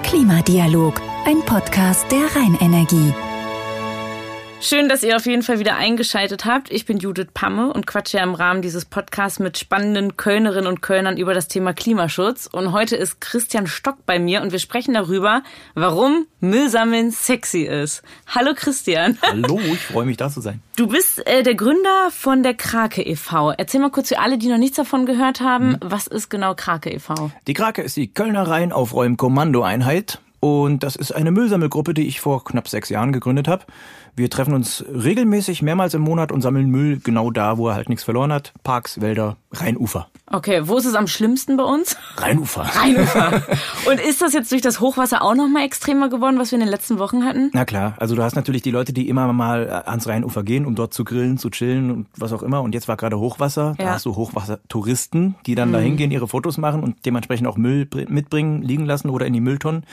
Klimadialog, ein Podcast der Rheinenergie. Schön, dass ihr auf jeden Fall wieder eingeschaltet habt. Ich bin Judith Pamme und quatsche ja im Rahmen dieses Podcasts mit spannenden Kölnerinnen und Kölnern über das Thema Klimaschutz. Und heute ist Christian Stock bei mir und wir sprechen darüber, warum Müllsammeln sexy ist. Hallo Christian. Hallo, ich freue mich da zu sein. Du bist äh, der Gründer von der Krake e.V. Erzähl mal kurz für alle, die noch nichts davon gehört haben, mhm. was ist genau Krake e.V.? Die Krake ist die Kölner Rheinaufräumen-Kommandoeinheit und das ist eine Müllsammelgruppe, die ich vor knapp sechs Jahren gegründet habe. Wir treffen uns regelmäßig mehrmals im Monat und sammeln Müll genau da, wo er halt nichts verloren hat. Parks, Wälder, Rheinufer. Okay, wo ist es am schlimmsten bei uns? Rheinufer. Rheinufer. und ist das jetzt durch das Hochwasser auch noch mal extremer geworden, was wir in den letzten Wochen hatten? Na klar, also du hast natürlich die Leute, die immer mal ans Rheinufer gehen, um dort zu grillen, zu chillen und was auch immer. Und jetzt war gerade Hochwasser. Ja. Da hast du Hochwassertouristen, die dann mhm. da hingehen, ihre Fotos machen und dementsprechend auch Müll mitbringen, liegen lassen oder in die Mülltonnen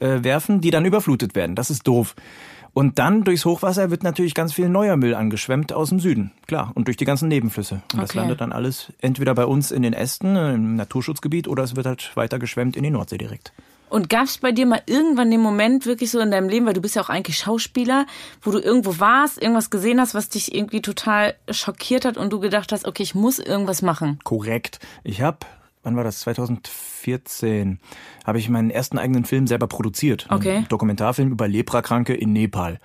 äh, werfen, die dann überflutet werden. Das ist doof. Und dann durchs Hochwasser wird natürlich ganz viel neuer Müll angeschwemmt aus dem Süden, klar, und durch die ganzen Nebenflüsse. Und okay. das landet dann alles entweder bei uns in den Ästen, im Naturschutzgebiet, oder es wird halt weiter geschwemmt in die Nordsee direkt. Und gab es bei dir mal irgendwann den Moment wirklich so in deinem Leben, weil du bist ja auch eigentlich Schauspieler, wo du irgendwo warst, irgendwas gesehen hast, was dich irgendwie total schockiert hat und du gedacht hast, okay, ich muss irgendwas machen? Korrekt. Ich habe wann war das? 2014 habe ich meinen ersten eigenen Film selber produziert. Okay. Einen Dokumentarfilm über Leprakranke in Nepal.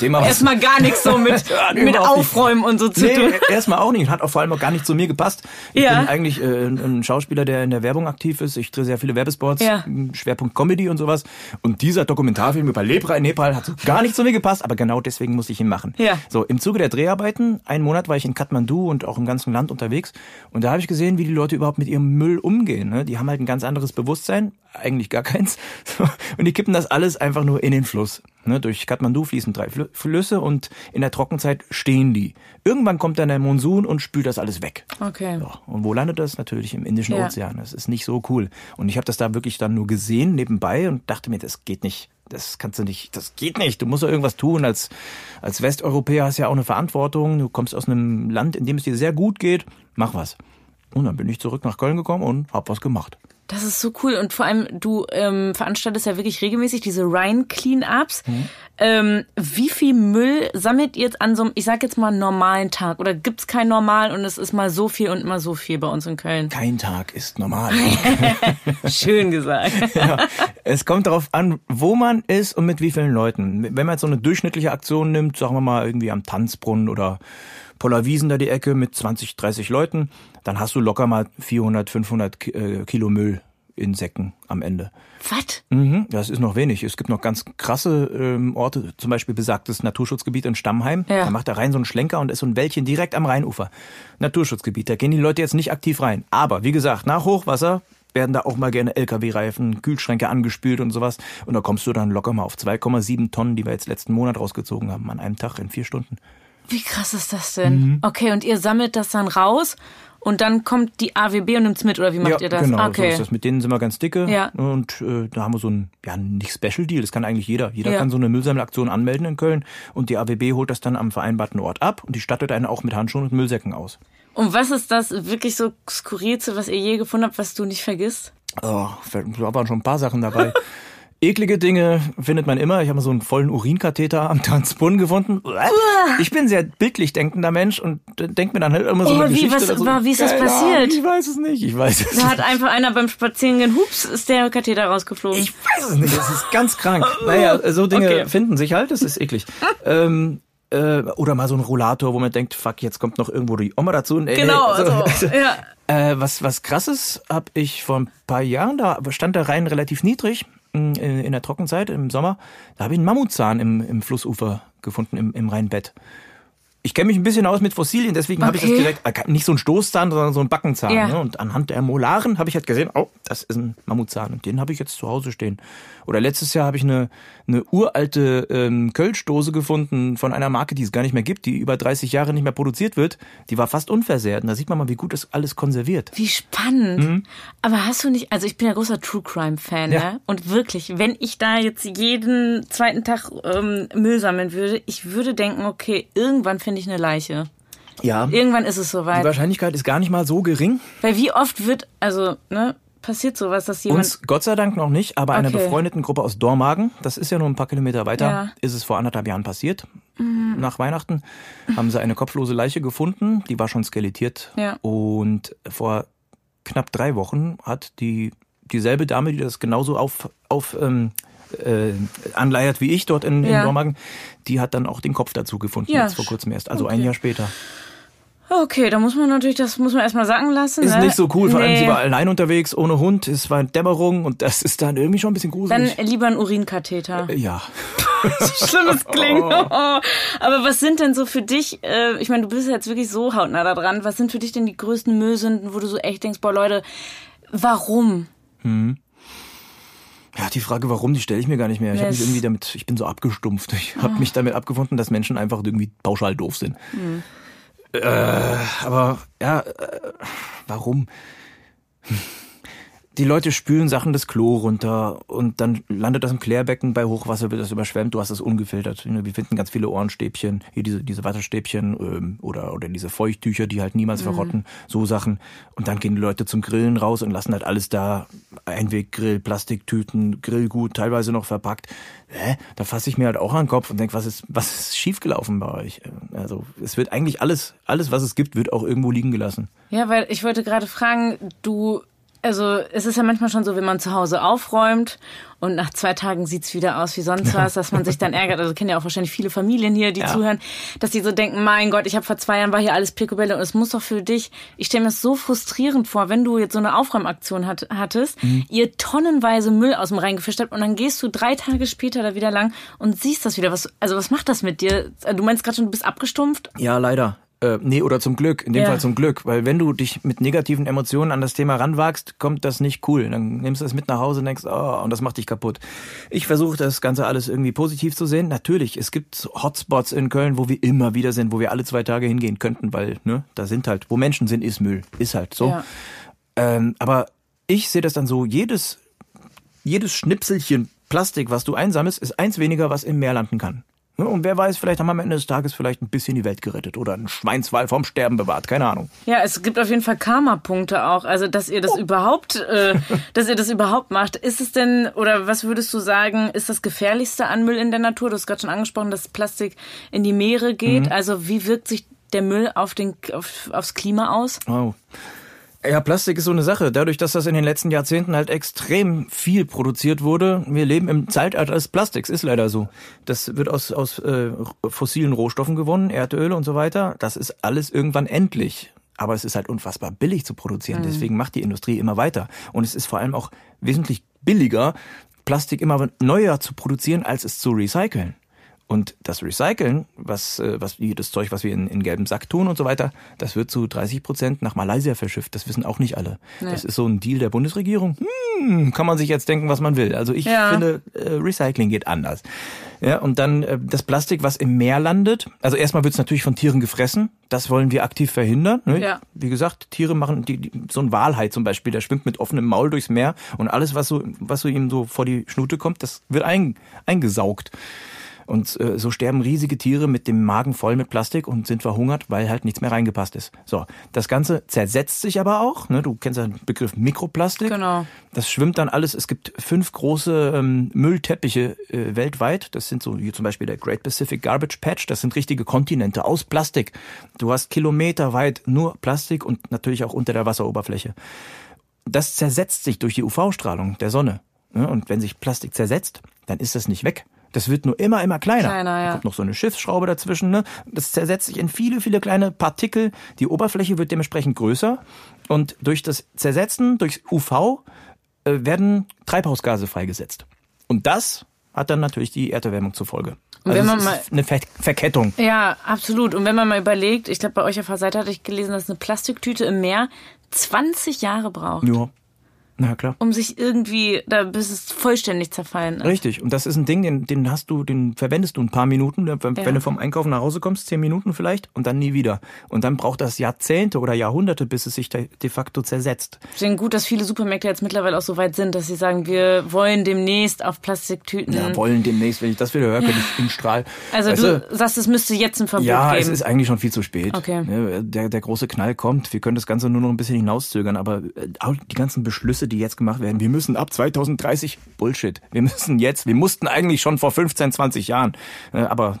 Erstmal gar nichts so mit, mit Aufräumen nicht. und so zu nee, tun. Erstmal auch nicht. Hat auch vor allem auch gar nicht zu mir gepasst. Ich ja. bin eigentlich äh, ein Schauspieler, der in der Werbung aktiv ist. Ich drehe sehr viele Werbespots, ja. Schwerpunkt Comedy und sowas. Und dieser Dokumentarfilm über Lepra in Nepal hat so gar nicht zu mir gepasst, aber genau deswegen musste ich ihn machen. Ja. So, im Zuge der Dreharbeiten, einen Monat war ich in Kathmandu und auch im ganzen Land unterwegs. Und da habe ich gesehen, wie die Leute überhaupt mit ihrem Müll umgehen. Ne? Die haben halt ein ganz anderes Bewusstsein, eigentlich gar keins. Und die kippen das alles einfach nur in den Fluss. Ne, durch Kathmandu fließen drei Flüsse und in der Trockenzeit stehen die. Irgendwann kommt dann der Monsun und spült das alles weg. Okay. So, und wo landet das? Natürlich im Indischen Ja. Ozean. Das ist nicht so cool. Und ich habe das da wirklich dann nur gesehen nebenbei und dachte mir, das geht nicht. Das kannst du nicht, das geht nicht. Du musst doch irgendwas tun. Als, als Westeuropäer hast du ja auch eine Verantwortung. Du kommst aus einem Land, in dem es dir sehr gut geht. Mach was. Und dann bin ich zurück nach Köln gekommen und hab was gemacht. Das ist so cool. Und vor allem, du ähm, veranstaltest ja wirklich regelmäßig diese Rhine Cleanups. Mhm. Ähm, wie viel Müll sammelt ihr jetzt an so einem, ich sag jetzt mal, normalen Tag? Oder gibt's kein Normal und es ist mal so viel und mal so viel bei uns in Köln? Kein Tag ist normal. Schön gesagt. ja, es kommt darauf an, wo man ist und mit wie vielen Leuten. Wenn man jetzt so eine durchschnittliche Aktion nimmt, sagen wir mal irgendwie am Tanzbrunnen oder Pollerwiesen da die Ecke mit 20, 30 Leuten, dann hast du locker mal 400, 500 äh, Kilo Müll in Säcken am Ende. Was? Mhm, das ist noch wenig. Es gibt noch ganz krasse ähm, Orte, zum Beispiel besagtes Naturschutzgebiet in Stammheim. Ja. Da macht er rein so einen Schlenker und ist so ein Wäldchen direkt am Rheinufer. Naturschutzgebiet, da gehen die Leute jetzt nicht aktiv rein. Aber wie gesagt, nach Hochwasser werden da auch mal gerne LKW-Reifen, Kühlschränke angespült und sowas. Und da kommst du dann locker mal auf 2,7 Tonnen, die wir jetzt letzten Monat rausgezogen haben, an einem Tag in vier Stunden. Wie krass ist das denn? Mhm. Okay, und ihr sammelt das dann raus und dann kommt die AWB und nimmt's mit, oder wie macht ja, ihr das? Genau, okay. so ist das. Mit denen sind wir ganz dicke. Ja. Und äh, da haben wir so ein, ja, nicht Special Deal, das kann eigentlich jeder. Jeder Ja. kann so eine Müllsammelaktion anmelden in Köln und die AWB holt das dann am vereinbarten Ort ab und die stattet einen auch mit Handschuhen und Müllsäcken aus. Und was ist das wirklich so skurrilste, was ihr je gefunden habt, was du nicht vergisst? Oh, da waren schon ein paar Sachen dabei. Eklige Dinge findet man immer. Ich habe mal so einen vollen Urinkatheter am Tanzbrunnen gefunden. Ich bin ein sehr bildlich denkender Mensch und denk mir dann halt immer so Oh, eine wie, Geschichte. was- so. war- wie ist das Keine passiert? Ahnung, Ich weiß es nicht. Ich weiß es Da hat einfach einer beim Spazierengehen, hups, ist der Katheter rausgeflogen. Ich weiß es nicht, das ist ganz krank. Naja, so Dinge Okay. finden sich halt, das ist eklig. ähm, äh, oder mal so ein Rollator, wo man denkt, fuck, jetzt kommt noch irgendwo die Oma dazu. Nee, genau, so. so. Ja. Äh, was, was krasses habe ich vor ein paar Jahren, da stand der Rhein relativ niedrig mh, in, in der Trockenzeit, im Sommer. Da habe ich einen Mammutzahn im, im Flussufer gefunden, im, im Rheinbett. Ich kenne mich ein bisschen aus mit Fossilien, deswegen habe ich das Okay. direkt, äh, nicht so ein Stoßzahn, sondern so ein Backenzahn. Ja. Ne? Und anhand der Molaren habe ich halt gesehen, oh, das ist ein Mammutzahn. Und den habe ich jetzt zu Hause stehen. Oder letztes Jahr habe ich eine, eine uralte ähm, Kölschdose gefunden von einer Marke, die es gar nicht mehr gibt, die über 30 Jahre nicht mehr produziert wird. Die war fast unversehrt. Und da sieht man mal, wie gut das alles konserviert. Wie spannend. Aber hast du nicht, also ich bin ja großer True Crime Fan, Ja. ne? Und wirklich, wenn ich da jetzt jeden zweiten Tag ähm, Müll sammeln würde, ich würde denken, okay, irgendwann finde ich eine Leiche. Ja. Irgendwann ist es Die soweit. Wahrscheinlichkeit ist gar nicht mal so gering. Weil wie oft wird, also, ne, passiert sowas, dass jemand... Uns Gott sei Dank noch nicht, aber einer befreundeten Gruppe aus Dormagen, das ist ja nur ein paar Kilometer weiter, ja. ist es vor anderthalb Jahren passiert. Mhm. Nach Weihnachten haben sie eine kopflose Leiche gefunden, die war schon skelettiert. Ja. Und vor knapp drei Wochen hat die dieselbe Dame, die das genauso auf, auf ähm, äh, anleiert wie ich dort in, ja. in Dormagen, die hat dann auch den Kopf dazu gefunden, ja. jetzt vor kurzem erst, also okay. ein Jahr später. Okay, da muss man natürlich, das muss man erstmal sagen lassen. Ist ne? nicht so cool, vor nee. allem sie war allein unterwegs, ohne Hund, es war Dämmerung und das ist dann irgendwie schon ein bisschen gruselig. Dann lieber ein Urinkatheter. Äh, ja. so schlimm es klingt. Oh. Aber was sind denn so für dich, äh, ich meine, du bist jetzt wirklich so hautnah da dran, was sind für dich denn die größten Müllsünden, wo du so echt denkst, boah Leute, warum? Hm. Ja, die Frage, warum, die stelle ich mir gar nicht mehr. Ich habe mich irgendwie damit, ich bin so abgestumpft. Ich habe ah. mich damit abgefunden, dass Menschen einfach irgendwie pauschal doof sind. Hm. Äh, aber ja, äh, warum? Die Leute spülen Sachen das Klo runter und dann landet das im Klärbecken. Bei Hochwasser wird das überschwemmt. Du hast das ungefiltert. Wir finden ganz viele Ohrenstäbchen, hier diese, diese Wattestäbchen ähm, oder, oder diese Feuchttücher, die halt niemals mhm. verrotten. So Sachen. Und dann gehen die Leute zum Grillen raus und lassen halt alles da. Einweggrill, Plastiktüten, Grillgut, teilweise noch verpackt. Hä? Da fasse ich mir halt auch an den Kopf und denke, was ist, was ist schiefgelaufen bei euch? Also es wird eigentlich alles, alles, was es gibt, wird auch irgendwo liegen gelassen. Ja, weil ich wollte gerade fragen, du also es ist ja manchmal schon so, wenn man zu Hause aufräumt und nach zwei Tagen sieht's wieder aus wie sonst was, dass man sich dann ärgert. Also kennen ja auch wahrscheinlich viele Familien hier, die ja. zuhören, dass die so denken, mein Gott, ich habe vor zwei Jahren war hier alles Picobello und es muss doch für dich, ich stelle mir das so frustrierend vor, wenn du jetzt so eine Aufräumaktion hat, hattest, mhm. ihr tonnenweise Müll aus dem Rhein gefischt habt und dann gehst du drei Tage später da wieder lang und siehst das wieder. Was, also was macht das mit dir? Du meinst gerade schon, du bist abgestumpft? Ja, leider. Äh, nee, oder zum Glück, in dem ja. Fall zum Glück. Weil wenn du dich mit negativen Emotionen an das Thema ranwagst, kommt das nicht cool. Dann nimmst du es mit nach Hause und denkst, oh, und das macht dich kaputt. Ich versuche das Ganze alles irgendwie positiv zu sehen. Natürlich, es gibt Hotspots in Köln, wo wir immer wieder sind, wo wir alle zwei Tage hingehen könnten, weil, ne, da sind halt, wo Menschen sind, ist Müll. Ist halt so. Ja. Ähm, aber ich sehe das dann so, jedes, jedes Schnipselchen Plastik, was du einsammelst, ist eins weniger, was im Meer landen kann. Und wer weiß, vielleicht haben wir am Ende des Tages vielleicht ein bisschen die Welt gerettet oder einen Schweinswall vom Sterben bewahrt, keine Ahnung. Ja, es gibt auf jeden Fall Karma-Punkte auch. Also, dass ihr das oh. überhaupt, äh, dass ihr das überhaupt macht. Ist es denn, oder was würdest du sagen, ist das gefährlichste an Müll in der Natur? Du hast gerade schon angesprochen, dass Plastik in die Meere geht. Mhm. Also, wie wirkt sich der Müll auf den, auf, aufs Klima aus? Oh. Ja, Plastik ist so eine Sache. Dadurch, dass das in den letzten Jahrzehnten halt extrem viel produziert wurde, wir leben im Zeitalter des Plastiks, ist leider so. Das wird aus, aus äh, fossilen Rohstoffen gewonnen, Erdöl und so weiter. Das ist alles irgendwann endlich. Aber es ist halt unfassbar billig zu produzieren. Mhm. Deswegen macht die Industrie immer weiter. Und es ist vor allem auch wesentlich billiger, Plastik immer neuer zu produzieren, als es zu recyceln. Und das Recyceln, was, äh, was das Zeug, was wir in, in gelben Sack tun und so weiter, das wird zu 30 Prozent nach Malaysia verschifft. Das wissen auch nicht alle. Nee. Das ist so ein Deal der Bundesregierung. Hm, kann man sich jetzt denken, was man will. Also ich ja. finde, äh, Recycling geht anders. Ja, und dann äh, das Plastik, was im Meer landet. Also erstmal wird es natürlich von Tieren gefressen. Das wollen wir aktiv verhindern. Ne? Ja. Wie gesagt, Tiere machen die, die, so ein Walhai zum Beispiel, der schwimmt mit offenem Maul durchs Meer und alles, was so, was so ihm so vor die Schnute kommt, das wird ein, eingesaugt. Und äh, so sterben riesige Tiere mit dem Magen voll mit Plastik und sind verhungert, weil halt nichts mehr reingepasst ist. So, das Ganze zersetzt sich aber auch. Ne? Du kennst den Begriff Mikroplastik. Genau. Das schwimmt dann alles. Es gibt fünf große ähm, Müllteppiche äh, weltweit. Das sind so wie zum Beispiel der Great Pacific Garbage Patch. Das sind richtige Kontinente aus Plastik. Du hast kilometerweit nur Plastik und natürlich auch unter der Wasseroberfläche. Das zersetzt sich durch die UV-Strahlung der Sonne. Ne? Und wenn sich Plastik zersetzt, dann ist das nicht weg. Das wird nur immer, immer kleiner. kleiner ja. Da kommt noch so eine Schiffsschraube dazwischen. Ne? Das zersetzt sich in viele, viele kleine Partikel. Die Oberfläche wird dementsprechend größer. Und durch das Zersetzen, durch UV, äh, werden Treibhausgase freigesetzt. Und das hat dann natürlich die Erderwärmung zur Folge. Also wenn man mal, eine Ver Verkettung. Ja, absolut. Und wenn man mal überlegt, ich glaube, bei euch auf der Seite hatte ich gelesen, dass eine Plastiktüte im Meer 20 Jahre braucht. Ja. Na klar. Um sich irgendwie, da bis es vollständig zerfallen ist. Richtig. Und das ist ein Ding, den, den hast du, den verwendest du ein paar Minuten, wenn, ja. du vom Einkaufen nach Hause kommst, zehn Minuten vielleicht, und dann nie wieder. Und dann braucht das Jahrzehnte oder Jahrhunderte, bis es sich de, facto zersetzt. Deswegen gut, dass viele Supermärkte jetzt mittlerweile auch so weit sind, dass sie sagen, wir wollen demnächst auf Plastiktüten. Ja, wollen demnächst. Wenn ich das wieder höre, könnte ich in Strahl. Also weißt du, du sagst, es müsste jetzt ein Verbot ja, geben. Ja, es ist eigentlich schon viel zu spät. Okay. Der, der große Knall kommt. Wir können das Ganze nur noch ein bisschen hinauszögern, aber äh, die ganzen Beschlüsse Beschlüsse, die jetzt gemacht werden. Wir müssen ab 2030 Bullshit. Wir müssen jetzt, wir mussten eigentlich schon vor 15, 20 Jahren. Äh, aber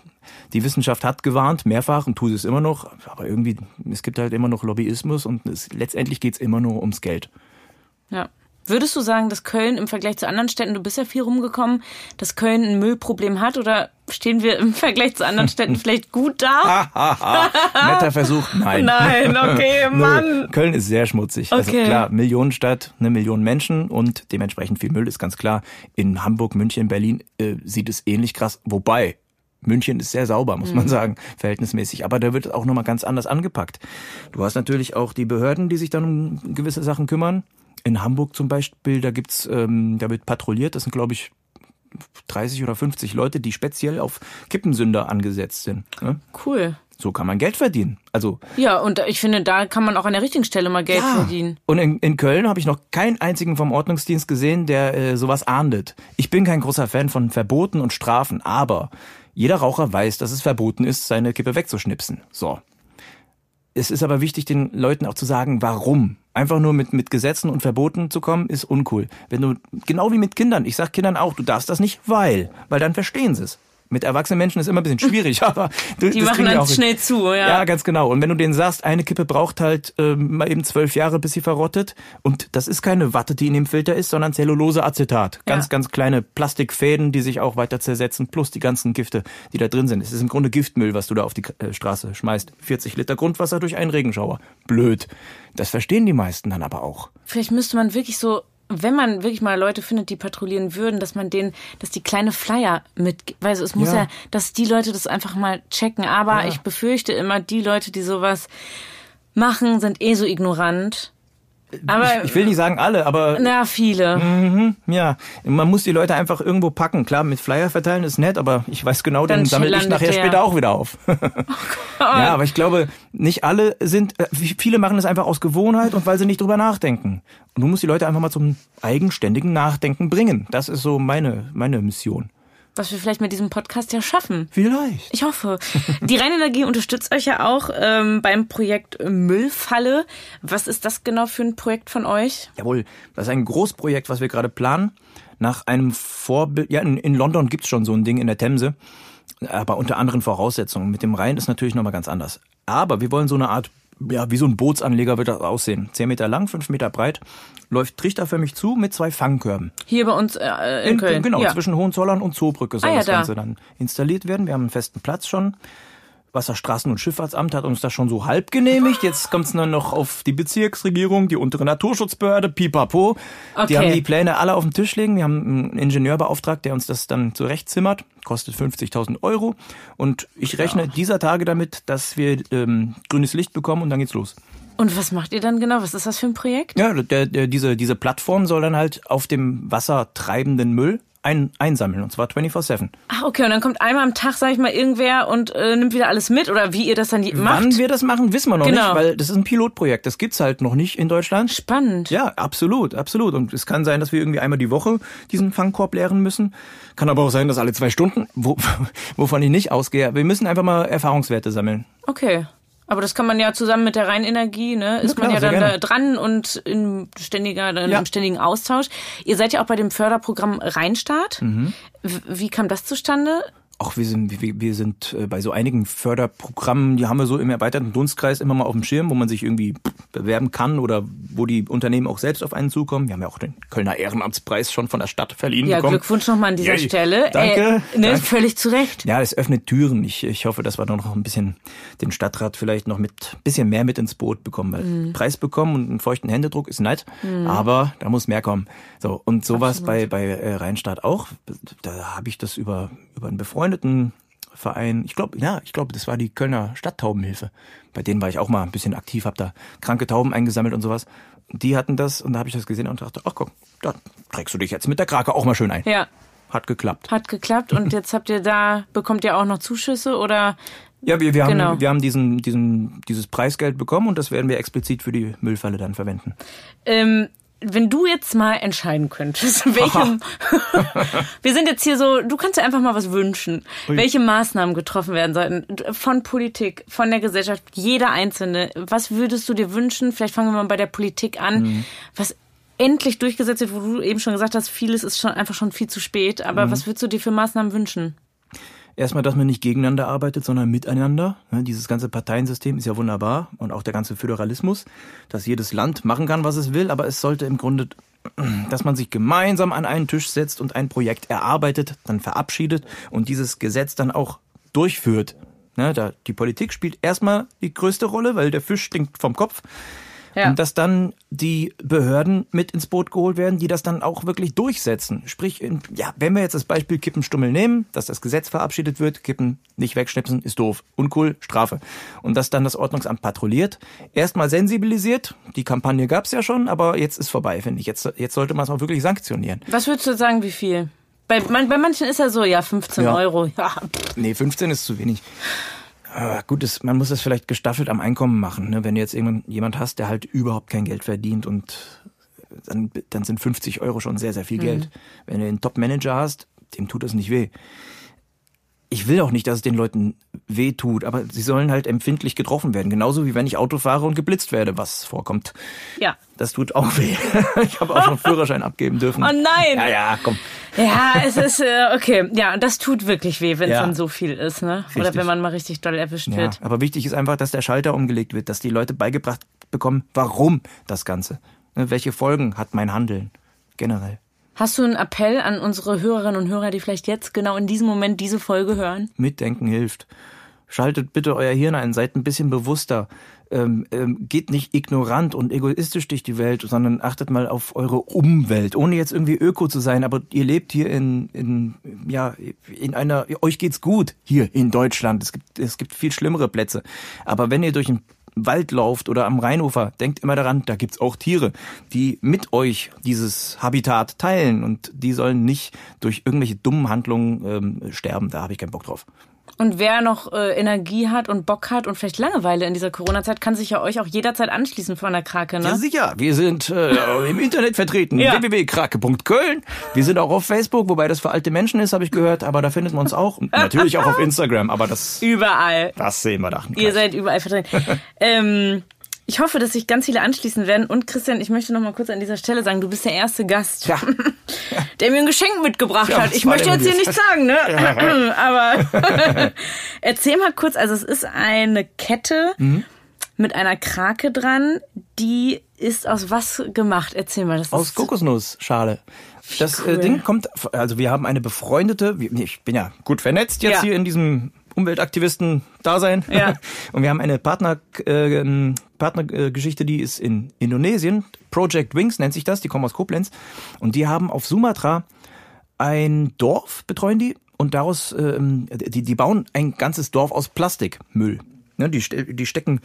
die Wissenschaft hat gewarnt, mehrfach und tut es immer noch. Aber irgendwie, es gibt halt immer noch Lobbyismus und es, letztendlich geht's immer nur ums Geld. Ja. Würdest du sagen, dass Köln im Vergleich zu anderen Städten, du bist ja viel rumgekommen, dass Köln ein Müllproblem hat oder stehen wir im Vergleich zu anderen Städten vielleicht gut da? Netter Versuch, nein. Nein, okay, Mann. Köln ist sehr schmutzig. Also Okay. Also klar, Millionenstadt, eine Million Menschen und dementsprechend viel Müll ist ganz klar. In Hamburg, München, Berlin äh, sieht es ähnlich krass. Wobei, München ist sehr sauber, muss man sagen, verhältnismäßig. Aber da wird es auch nochmal ganz anders angepackt. Du hast natürlich auch die Behörden, die sich dann um gewisse Sachen kümmern. In Hamburg zum Beispiel, da gibt's, ähm, da wird patrouilliert. Das sind, glaube ich, 30 oder 50 Leute, die speziell auf Kippensünder angesetzt sind. Ne? Cool. So kann man Geld verdienen. Also Ja, und ich finde, da kann man auch an der richtigen Stelle mal Geld verdienen. Und in, in Köln habe ich noch keinen einzigen vom Ordnungsdienst gesehen, der äh, sowas ahndet. Ich bin kein großer Fan von Verboten und Strafen, aber jeder Raucher weiß, dass es verboten ist, seine Kippe wegzuschnipsen. So. Es ist aber wichtig, den Leuten auch zu sagen, warum. Einfach nur mit, mit Gesetzen und Verboten zu kommen, ist uncool. Wenn du, genau wie mit Kindern, ich sag Kindern auch, du darfst das nicht, weil, weil dann verstehen sie es. Mit erwachsenen Menschen ist immer ein bisschen schwierig, aber du, Die das machen dann hin. schnell zu, ja. Ja, ganz genau. Und wenn du denen sagst, eine Kippe braucht halt ähm, mal eben zwölf Jahre, bis sie verrottet. Und das ist keine Watte, die in dem Filter ist, sondern Zelluloseacetat. Ganz, Ja. ganz kleine Plastikfäden, die sich auch weiter zersetzen, plus die ganzen Gifte, die da drin sind. Es ist im Grunde Giftmüll, was du da auf die äh, Straße schmeißt. 40 Liter Grundwasser durch einen Regenschauer. Blöd. Das verstehen die meisten dann aber auch. Vielleicht müsste man wirklich so, wenn man wirklich mal Leute findet, die patrouillieren würden, dass man denen, dass die kleine Flyer mit, weil es muss ja. Ja. dass die Leute das einfach mal checken. Aber Ja. ich befürchte immer, die Leute, die sowas machen, sind eh so ignorant. Aber Ich will nicht sagen alle, aber na viele. Mhm. Ja, man muss die Leute einfach irgendwo packen. Klar, mit Flyer verteilen ist nett, aber ich weiß genau, Dann den sammle ich nachher der- später auch wieder auf. ja, aber ich glaube, nicht alle sind, äh, viele machen es einfach aus Gewohnheit und weil sie nicht drüber nachdenken. Und du musst die Leute einfach mal zum eigenständigen Nachdenken bringen. Das ist so meine, meine Mission. Was wir vielleicht mit diesem Podcast ja schaffen. Vielleicht. Ich hoffe. Die Rheinenergie unterstützt euch ja auch ähm, beim Projekt Müllfalle. Was ist das genau für ein Projekt von euch? Jawohl, das ist ein Großprojekt, was wir gerade planen. Nach einem Vorbild, ja, in, in London gibt's schon so ein Ding in der Themse, aber unter anderen Voraussetzungen. Mit dem Rhein ist natürlich nochmal ganz anders. Aber wir wollen so eine Art, ja, wie so ein Bootsanleger wird das aussehen. Zehn Meter lang, fünf Meter breit, läuft trichterförmig zu mit zwei Fangkörben. Hier bei uns äh, in, Köln. Genau, ja. zwischen Hohenzollern und Zoobrücke soll Ah, ja, das da. Ganze dann installiert werden. Wir haben einen festen Platz schon. Wasserstraßen- und Schifffahrtsamt hat uns das schon so halb genehmigt. Jetzt kommt es dann noch auf die Bezirksregierung, die untere Naturschutzbehörde, pipapo. Okay. Die haben die Pläne alle auf dem Tisch liegen. Wir haben einen Ingenieur beauftragt, der uns das dann zurechtzimmert. Kostet 50.000 Euro. Und ich rechne dieser Tage damit, dass wir ähm, grünes Licht bekommen und dann geht's los. Und was macht ihr dann genau? Was ist das für ein Projekt? Ja, der, der, diese, diese Plattform soll dann halt auf dem Wasser treibenden Müll ein, einsammeln, und zwar 24-7. Ah, okay. Und dann kommt einmal am Tag, sag ich mal, irgendwer und äh, nimmt wieder alles mit oder wie ihr das dann macht? Wann wir das machen, wissen wir noch Genau. nicht, weil das ist ein Pilotprojekt. Das gibt's halt noch nicht in Deutschland. Spannend. Ja, absolut, absolut. Und es kann sein, dass wir irgendwie einmal die Woche diesen Fangkorb leeren müssen. Kann aber auch sein, dass alle zwei Stunden, wo, wovon ich nicht ausgehe. Wir müssen einfach mal Erfahrungswerte sammeln. Okay. Aber das kann man ja zusammen mit der Rheinenergie, ne? Ist klar, man ja dann da dran und in ständiger, dann Ja. im ständigen Austausch. Ihr seid ja auch bei dem Förderprogramm Rheinstaat. Mhm. Wie kam das zustande? Auch wir sind, wir, wir sind äh, bei so einigen Förderprogrammen, die haben wir so im erweiterten Dunstkreis immer mal auf dem Schirm, wo man sich irgendwie bewerben kann oder wo die Unternehmen auch selbst auf einen zukommen. Wir haben ja auch den Kölner Ehrenamtspreis schon von der Stadt verliehen Ja, bekommen. Glückwunsch nochmal an dieser Yay. Stelle. Danke, Äh, ne, danke. Völlig zu Recht. Ja, es öffnet Türen. Ich, ich hoffe, dass wir noch ein bisschen den Stadtrat vielleicht noch mit bisschen mehr mit ins Boot bekommen, weil Mhm. Preis bekommen und einen feuchten Händedruck ist nett, aber da muss mehr kommen. So und sowas bei bei äh, Rheinstadt auch. Da habe ich das über über einen befreundeten Verein. Ich glaube, ja, ich glaube, das war die Kölner Stadttaubenhilfe. Bei denen war ich auch mal ein bisschen aktiv, habe da kranke Tauben eingesammelt und sowas. Die hatten das und da habe ich das gesehen und dachte, ach guck, da trägst du dich jetzt mit der Krake auch mal schön ein. Ja, Hat geklappt. hat geklappt. Und jetzt habt ihr da, bekommt ihr auch noch Zuschüsse oder? Ja, wir, wir, haben, Genau. wir haben diesen, diesen, dieses Preisgeld bekommen und das werden wir explizit für die Müllfalle dann verwenden. Ähm, wenn du jetzt mal entscheiden könntest, welche, wir sind jetzt hier so, du kannst dir einfach mal was wünschen, welche Maßnahmen getroffen werden sollten von Politik, von der Gesellschaft, jeder einzelne. Was würdest du dir wünschen? Vielleicht fangen wir mal bei der Politik an. Mhm. Was endlich durchgesetzt wird, wo du eben schon gesagt hast, vieles ist schon einfach schon viel zu spät. Aber mhm. was würdest du dir für Maßnahmen wünschen? Erstmal, dass man nicht gegeneinander arbeitet, sondern miteinander. Dieses ganze Parteiensystem ist ja wunderbar und auch der ganze Föderalismus, dass jedes Land machen kann, was es will, aber es sollte im Grunde, dass man sich gemeinsam an einen Tisch setzt und ein Projekt erarbeitet, dann verabschiedet und dieses Gesetz dann auch durchführt. die Politik spielt erstmal die größte Rolle, weil der Fisch stinkt vom Kopf. Ja. Und dass dann die Behörden mit ins Boot geholt werden, die das dann auch wirklich durchsetzen. Sprich, ja, wenn wir jetzt das Beispiel Kippenstummel nehmen, dass das Gesetz verabschiedet wird, Kippen nicht wegschnipsen, ist doof, uncool, Strafe. Und dass dann das Ordnungsamt patrouilliert, erstmal sensibilisiert, die Kampagne gab's ja schon, aber jetzt ist vorbei, finde ich. Jetzt, jetzt sollte man es auch wirklich sanktionieren. Was würdest du sagen, wie viel? Bei, bei manchen ist ja so, ja, 15 ja. Euro. Ja. Nee, 15 ist zu wenig. Aber gut, das, man muss das vielleicht gestaffelt am Einkommen machen. Ne? Wenn du jetzt jemand hast, der halt überhaupt kein Geld verdient und dann, dann sind 50 Euro schon sehr, sehr viel mhm. Geld. Wenn du einen Top-Manager hast, dem tut das nicht weh. Ich will auch nicht, dass es den Leuten weh tut, aber sie sollen halt empfindlich getroffen werden. Genauso wie wenn ich Auto fahre und geblitzt werde, was vorkommt. Ja. Das tut auch weh. Ich habe auch schon Führerschein abgeben dürfen. Oh nein! Ja, ja, komm. Ja, es ist, äh, okay. Ja, das tut wirklich weh, wenn es ja. dann so viel ist, ne? Richtig. Oder wenn man mal richtig doll erwischt ja, wird. Aber wichtig ist einfach, dass der Schalter umgelegt wird, dass die Leute beigebracht bekommen, warum das Ganze. Ne, welche Folgen hat mein Handeln generell. Hast du einen Appell an unsere Hörerinnen und Hörer, die vielleicht jetzt genau in diesem Moment diese Folge hören? Mitdenken hilft. Schaltet bitte euer Hirn ein, seid ein bisschen bewusster. Ähm, ähm, geht nicht ignorant und egoistisch durch die Welt, sondern achtet mal auf eure Umwelt, ohne jetzt irgendwie Öko zu sein, aber ihr lebt hier in, in ja, in einer, euch geht's gut hier in Deutschland. Es gibt, es gibt viel schlimmere Plätze. Aber wenn ihr durch einen Wald lauft oder am Rheinufer, denkt immer daran, da gibt's auch Tiere, die mit euch dieses Habitat teilen und die sollen nicht durch irgendwelche dummen Handlungen ähm, sterben. Da habe ich keinen Bock drauf. Und wer noch äh, Energie hat und Bock hat und vielleicht Langeweile in dieser Corona-Zeit, kann sich ja euch auch jederzeit anschließen von der Krake, ne? Ja, sicher. Wir sind äh, im Internet vertreten. ja. www.krake.köln. Wir sind auch auf Facebook, wobei das für alte Menschen ist, habe ich gehört, aber da findet man uns auch. Natürlich auch auf Instagram, aber das... Überall. Das sehen wir da. Ihr seid überall vertreten. ähm, ich hoffe, dass sich ganz viele anschließen werden. Und Christian, ich möchte noch mal kurz an dieser Stelle sagen, du bist der erste Gast, ja. der mir ein Geschenk mitgebracht ja, hat. Ich möchte jetzt hier nichts sagen, ne? Ja. Aber erzähl mal kurz, also es ist eine Kette mhm. mit einer Krake dran, die ist aus was gemacht? Erzähl mal. Das aus Kokosnussschale. Das äh, cool. Ding kommt, also wir haben eine befreundete, ich bin ja gut vernetzt jetzt hier in diesem Umweltaktivisten-Dasein. Ja. Und wir haben eine Partner, äh, Partnergeschichte, die ist in Indonesien. Project Wings nennt sich das, die kommen aus Koblenz. Und die haben auf Sumatra ein Dorf, betreuen die. Und daraus, ähm, die, die bauen ein ganzes Dorf aus Plastikmüll. Ne, die, die stecken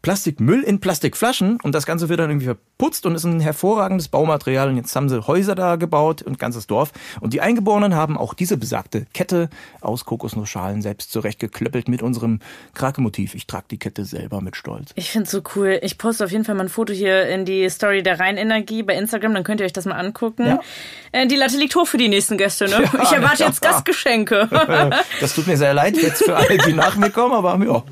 Plastikmüll in Plastikflaschen und das Ganze wird dann irgendwie verputzt und ist ein hervorragendes Baumaterial. Und jetzt haben sie Häuser da gebaut und ganzes Dorf. Und die Eingeborenen haben auch diese besagte Kette aus Kokosnussschalen selbst zurechtgeklöppelt mit unserem Krake-Motiv. Ich trage die Kette selber mit Stolz. Ich find's so cool. Ich poste auf jeden Fall mal ein Foto hier in die Story der Rheinenergie bei Instagram, dann könnt ihr euch das mal angucken. Ja. Äh, die Latte liegt hoch für die nächsten Gäste, ne? Ja, ich erwarte ja. jetzt Gastgeschenke. das tut mir sehr leid jetzt für alle, die nach mir kommen, aber ja.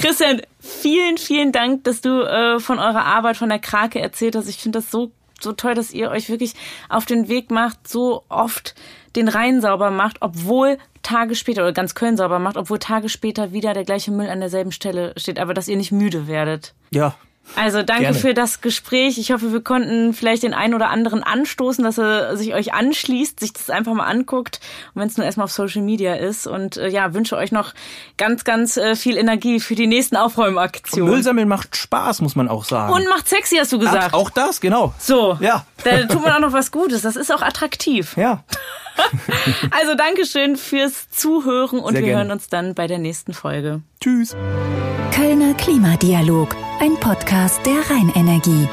Christian, vielen, vielen Dank, dass du äh, von eurer Arbeit, von der Krake erzählt hast. Ich finde das so, so toll, dass ihr euch wirklich auf den Weg macht, so oft den Rhein sauber macht, obwohl Tage später oder ganz Köln sauber macht, obwohl Tage später wieder der gleiche Müll an derselben Stelle steht, aber dass ihr nicht müde werdet. Ja, also danke Gerne. für das Gespräch. Ich hoffe, wir konnten vielleicht den einen oder anderen anstoßen, dass er sich euch anschließt, sich das einfach mal anguckt, wenn es nur erstmal auf Social Media ist. Und äh, ja, wünsche euch noch ganz, ganz äh, viel Energie für die nächsten Aufräumaktionen. Müll sammeln macht Spaß, muss man auch sagen. Und macht sexy, hast du gesagt. Ach, auch das, genau. So. Ja. Da tut man auch noch was Gutes. Das ist auch attraktiv. Ja. also Dankeschön fürs Zuhören und Sehr wir gerne. hören uns dann bei der nächsten Folge. Tschüss. Kölner Klimadialog, ein Podcast der Rheinenergie.